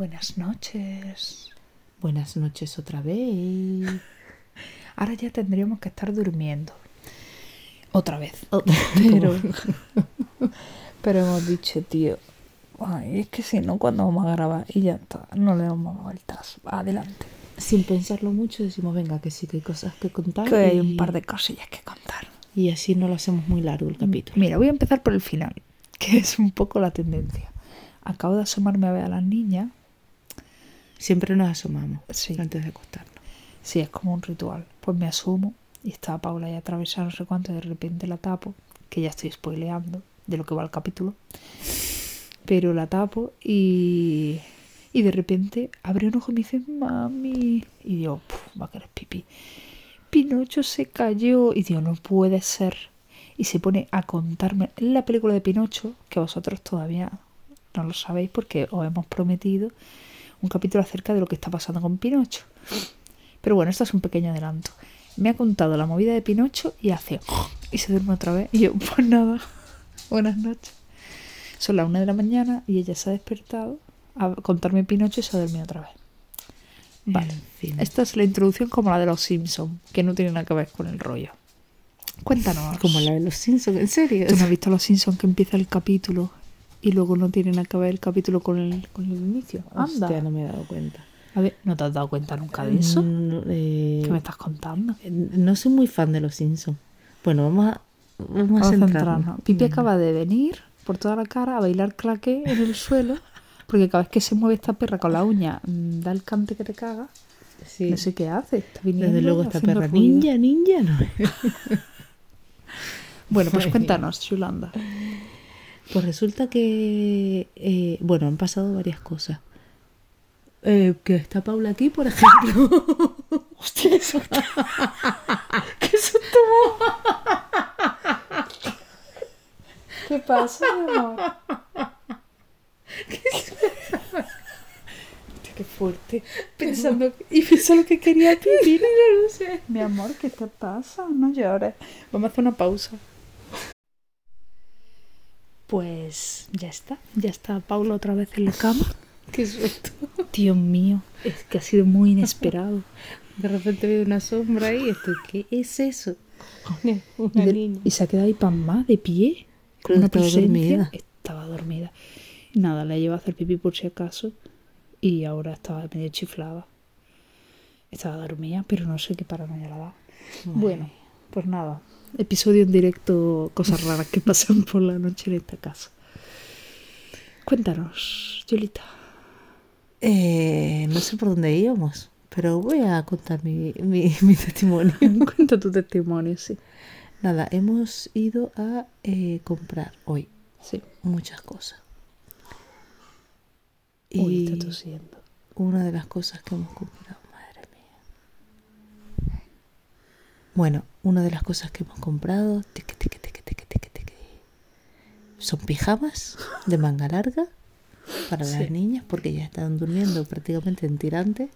Buenas noches. Buenas noches otra vez. Ahora ya tendríamos que estar durmiendo. Otra vez. Pero Pero, pero hemos dicho, tío, ay, es que si no, cuando vamos a grabar? Y ya está, no le damos vueltas. Adelante. sin pensarlo mucho decimos, venga, que sí que hay cosas que contar. Que hay y- un par de cosillas que contar. Y así no lo hacemos muy largo el capítulo. Mira, voy a empezar por el final, que es un poco la tendencia. Acabo de asomarme a ver a las niñas. Siempre nos asomamos Sí. antes de acostarnos. Sí, es como un ritual. Pues me asumo y estaba Paula ahí atravesando no sé cuánto y de repente la tapo, que ya estoy spoileando de lo que va el capítulo. Pero la tapo y, y de repente abre un ojo y me dice, mami. Y digo, "Puf, va a querer pipí. Pinocho se cayó. Y digo, no puede ser. Y se pone a contarme la película de Pinocho, que vosotros todavía no lo sabéis porque os hemos prometido un capítulo acerca de lo que está pasando con Pinocho. Pero bueno, esto es un pequeño adelanto. Me ha contado la movida de Pinocho y hace y se duerme otra vez. Y yo, pues nada, buenas noches. Son las una de la mañana y ella se ha despertado a contarme Pinocho y se ha dormido otra vez. Vale. En fin. Esta es la introducción como la de los Simpsons, que no tiene nada que ver con el rollo. Cuéntanos. Como la de los Simpsons, ¿en serio? ¿Tú no has visto los Simpsons que empieza el capítulo y luego no tiene nada que ver el capítulo con el, con el inicio? Anda. Hostia, no me he dado cuenta. A ver, ¿no te has dado cuenta nunca de eso? No, eh, ¿Qué me estás contando? no soy muy fan de los Simpsons. Bueno, vamos a, vamos a Vamos a centrarnos. centrarnos. Pipi Venga. acaba de venir por toda la cara a bailar claqué en el suelo, porque cada vez que se mueve esta perra con la uña, mm, da el cante que te caga. Sí. No sé qué hace. Está viniendo, Desde luego esta perra. ruido. Ninja, ninja, no. Bueno, pues cuéntanos, Yolanda. Pues resulta que, eh, bueno, han pasado varias cosas. Eh, que está Paula aquí, por ejemplo. Hostia, qué susto. qué susto. ¿Qué pasa, mi amor? Hostia, qué fuerte. Pensando y pensando que quería vivir, no lo sé. Mi amor, ¿qué te pasa? No llores. Vamos a hacer una pausa. Pues ya está, ya está Paula otra vez en la cama. Qué susto. Dios mío, es que ha sido muy inesperado. De repente veo una sombra ahí y estoy, ¿qué es eso? Una, de- niña. y se ha quedado ahí pasmada de pie. Con una estaba presencia. dormida. Estaba dormida. Nada, la llevo a hacer pipí por si acaso. Y ahora estaba medio chiflada. Estaba dormida, pero no sé qué paranoia la da. Bueno, pues nada. Episodio en directo, cosas raras que pasan por la noche en esta casa. Cuéntanos, Julita. Eh, no sé por dónde íbamos, pero voy a contar mi, mi, mi testimonio. Cuenta tu testimonio, sí. Nada, hemos ido a eh, comprar hoy Sí. muchas cosas. Uy, Y está tosiendo. una de las cosas que hemos comprado, Bueno, una de las cosas que hemos comprado tiqui, tiqui, tiqui, son pijamas de manga larga para Sí. las niñas porque ya están durmiendo prácticamente en tirante.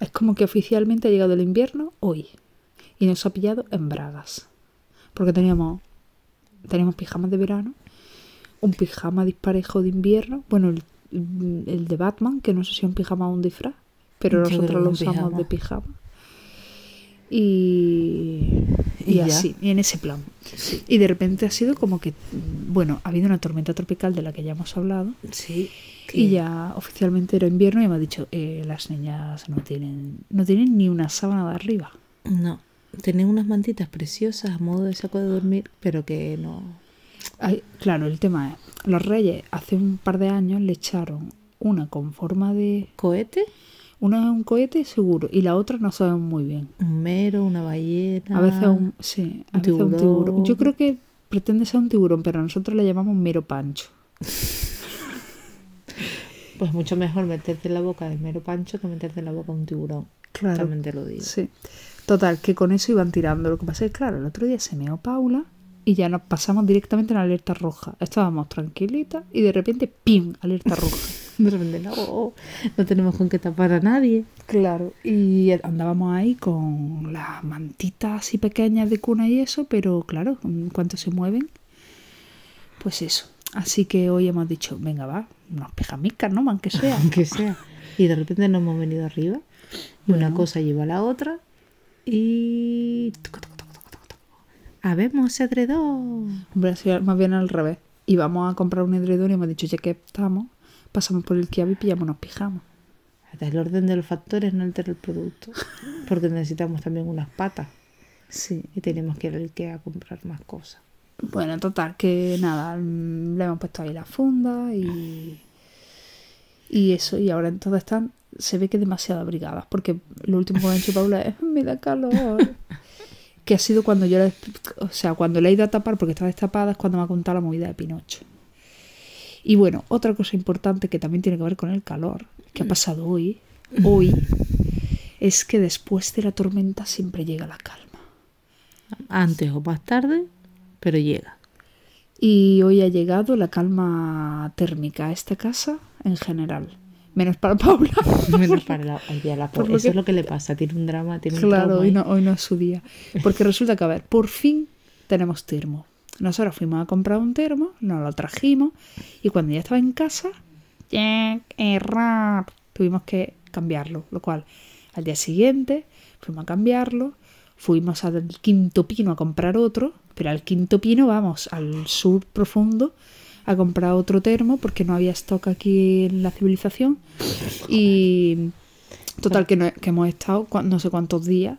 Es como que oficialmente ha llegado el invierno hoy y nos ha pillado en bragas. Porque teníamos, teníamos pijamas de verano, un pijama disparejo de invierno, bueno, el, el de Batman, que no sé si es un pijama o un disfraz, pero Yo nosotros lo usamos pijama. de pijama. Y, y, así, y en ese plan. Y de repente ha sido como que, bueno, ha habido una tormenta tropical de la que ya hemos hablado. Sí. Y ya oficialmente era invierno y me ha dicho, eh, las niñas no tienen, no tienen ni una sábana de arriba. No, tienen unas mantitas preciosas a modo de saco de dormir, pero que no... Ay, claro, el tema es, los reyes hace un par de años le echaron una con forma de... ¿Cohete? Una es un cohete seguro y la otra no sabemos muy bien. Un mero, una ballena... A veces un, sí, a un veces un tiburón. tiburón. Yo creo que pretende ser un tiburón, pero nosotros le llamamos mero pancho. Pues mucho mejor meterte en la boca del mero pancho que meterte en la boca de un tiburón. Claro. También te lo digo. Sí. Total, que con eso iban tirando. Lo que pasa es que, claro, el otro día se meó Paula y ya nos pasamos directamente en alerta roja. Estábamos tranquilitas y de repente, ¡pim! Alerta roja. De repente, no, no tenemos con qué tapar a nadie. Claro. Y andábamos ahí con las mantitas así pequeñas de cuna y eso, pero claro, en cuanto se mueven, pues eso. Así que hoy hemos dicho, venga, va, unos pijamicas, ¿no? Aunque sea. Aunque sea. Y de repente nos hemos venido arriba. Y una cosa lleva a la otra. Y. Habemos edredón. Hombre, más bien al revés. Íbamos a comprar un edredón y hemos dicho, ya que estamos, pasamos por el Kiabi y pillamos unos pijamas. Hasta el orden de los factores no altera el producto. Porque necesitamos también unas patas. Sí. Y tenemos que ir al Ikea a comprar más cosas. Bueno, total, que nada, mm, le hemos puesto ahí la funda y. Y eso, y ahora entonces están, se ve que demasiado abrigadas, porque lo último que me ha dicho Paula es, me da calor. que ha sido cuando yo le, o sea, cuando le he ido a tapar porque estaba destapada es cuando me ha contado la movida de Pinocho. Y bueno, otra cosa importante que también tiene que ver con el calor, que ha pasado hoy, hoy, es que después de la tormenta siempre llega la calma. Antes o más tarde, pero llega. Y hoy ha llegado la calma térmica a esta casa en general. Menos para Paula. Menos para la, ya la pobre. Eso que- es lo que le pasa. Tiene un drama, tiene un Claro, hoy no, hoy no es su día. Porque resulta que, a ver, por fin tenemos termo. Nosotros fuimos a comprar un termo, nos lo trajimos y cuando ya estaba en casa, tuvimos que cambiarlo. Lo cual, al día siguiente fuimos a cambiarlo, fuimos al quinto pino a comprar otro, pero al quinto pino vamos al sur profundo a comprar otro termo porque no había stock aquí en la civilización y total que, no- que hemos estado no sé cuántos días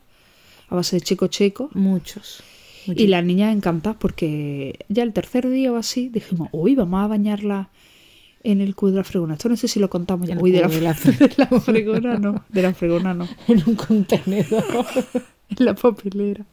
a base de checo checo Muchos. Y las niñas encantadas porque ya el tercer día o así dijimos, uy, vamos a bañarla en el cubo de la fregona. Esto no sé si lo contamos ya. Uy, de la, de la de la fregona no, de la fregona no, en un contenedor. en la papelera.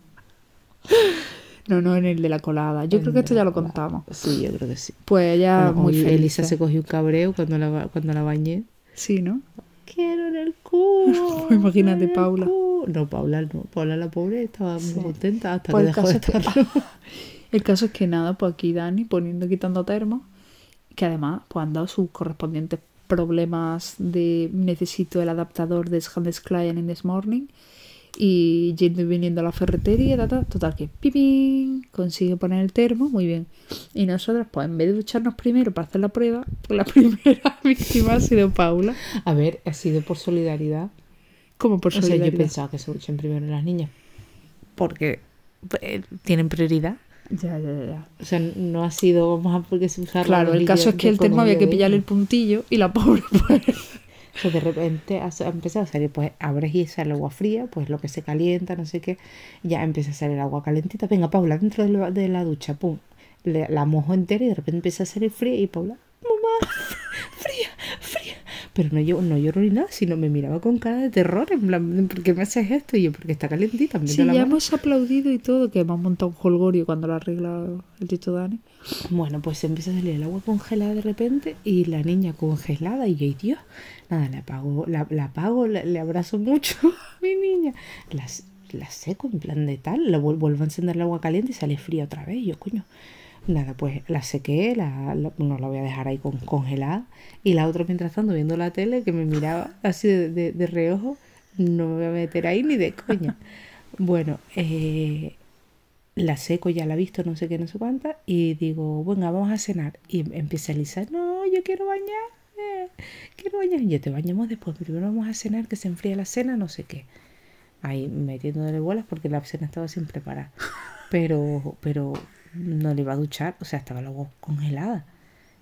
No, no, en el de la colada. Yo creo que esto ya lo contamos. Sí, yo creo que sí. Pues Bueno, muy feliz. Elisa se cogió un cabreo cuando la, cuando la bañé. Sí, ¿no? Quiero en el cubo. Imagínate, Paula. cubo. No, Paula no. Paula la pobre estaba muy Sí. contenta hasta Pues que dejó de caso es estar. que- El caso es que nada, pues aquí Dani poniendo quitando termos, que además pues han dado sus correspondientes problemas de necesito el adaptador de Handes Client in this morning y yendo y viniendo a la ferretería, ta, ta, total que pipín, consigue poner el termo, muy bien. Y nosotros, pues en vez de ducharnos primero para hacer la prueba, pues la primera víctima ha sido Paula, A ver, ha sido por solidaridad. Como por O sea, yo pensaba que se duchen primero las niñas. Porque eh, tienen prioridad. Ya, ya, ya, ya. O sea, no ha sido, vamos a porque se usar Claro, el caso es que el termo había que pillarle el puntillo y la pobre pues O sea, de repente ha, empezado a salir, pues abres y sale agua fría, pues lo que se calienta, no sé qué, ya empieza a salir agua calentita. Venga, Paula, dentro de la, de la ducha, pum, le- la mojo entera y de repente empieza a salir fría y Paula. Pero no, yo, no lloro ni nada, sino me miraba con cara de terror, en plan, ¿por qué me haces esto? Y yo, porque está calentita, me Sí, la ya mano". hemos aplaudido y todo, que hemos montado un holgorio cuando lo ha arreglado el Tito Dani. Bueno, pues empieza a salir el agua congelada de repente y la niña congelada y yo, Dios, nada, la apago, la, la apago, la- le abrazo mucho a mi niña, la, la seco en plan de tal, la vuel- vuelvo a encender el agua caliente y sale fría otra vez, y yo coño. Nada, pues la sequé, la, la- no la voy a dejar ahí con, congelada. Y la otra, mientras tanto, viendo la tele, que me miraba así de, de, de reojo, no me voy a meter ahí ni de coña. Bueno, eh, la seco, ya la he visto, no sé qué, no sé cuánta, y digo, venga, vamos a cenar. Y em- empieza Elisa, no, yo quiero bañarme, quiero bañar. Y yo te bañamos después, primero vamos a cenar, que se enfríe la cena, no sé qué. Ahí metiéndole bolas porque la cena estaba sin preparar. Pero, pero no le iba a duchar, o sea, estaba agua congelada.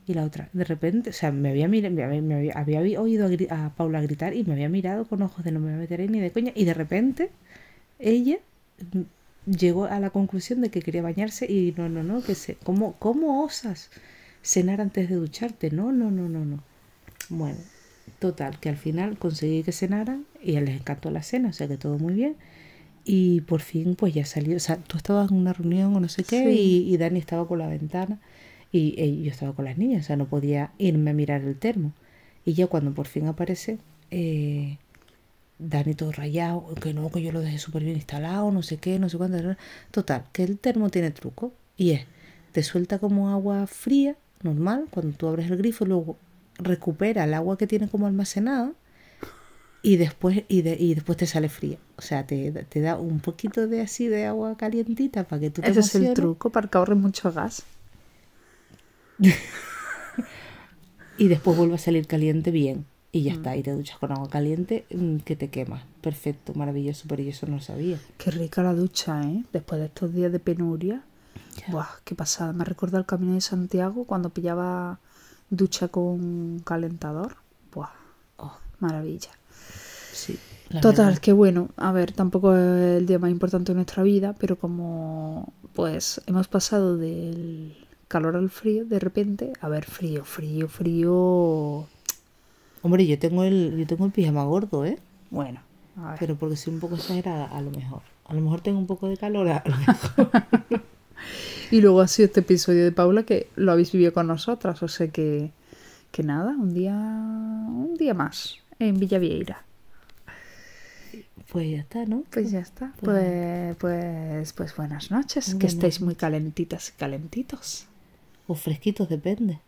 Y la otra, de repente, o sea, me había, mira- me había, había, oído a, Paula gritar y me había mirado con ojos de no me voy a meter ni de coña. Y de repente, ella llegó a la conclusión de que quería bañarse y no, no, no, que se, ¿cómo, cómo osas cenar antes de ducharte? No, no, no, no, no. Bueno, total, que al final conseguí que cenaran y les encantó la cena, o sea que todo muy bien. Y por fin, pues ya salió. O sea, tú estabas en una reunión o no sé qué, Sí. y, y Dani estaba con la ventana y, y yo estaba con las niñas, o sea, no podía irme a mirar el termo. Y ya cuando por fin aparece, eh, Dani todo rayado, que no, que yo lo dejé súper bien instalado, no sé qué, no sé cuánto. Total, que el termo tiene truco y es, te suelta como agua fría, normal, cuando tú abres el grifo, luego recupera el agua que tiene como almacenada y después y, de- y después te sale fría. O sea, te, te da un poquito de así de agua calientita para que tú te Ese es el truco para que ahorren mucho gas. y después vuelve a salir caliente bien. Y ya está, y te duchas con agua caliente mm, que te quema. Perfecto, maravilloso, pero yo eso no lo sabía. Qué rica la ducha, ¿eh? Después de estos días de penuria. Buah, qué pasada. Me recuerda el camino de Santiago cuando pillaba ducha con calentador. Buah, Oh, maravilla. Sí. Total, verdad. que bueno, a ver, tampoco es el día más importante de nuestra vida, pero como pues hemos pasado del calor al frío, de repente, a ver, frío, frío, frío. Hombre, yo tengo el, yo tengo el pijama gordo, ¿eh? Bueno, a ver. Pero porque soy un poco exagerada, a lo mejor. A lo mejor tengo un poco de calor, a lo mejor. Y luego ha sido este episodio de Paula que lo habéis vivido con nosotras, o sea que, que nada, un día, un día más en Villavieira. Pues ya está, ¿no? Pues ya está. Pues, pues, pues buenas noches. Que estéis muy calentitas y calentitos. O fresquitos, depende.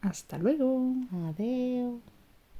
Hasta luego. Adiós.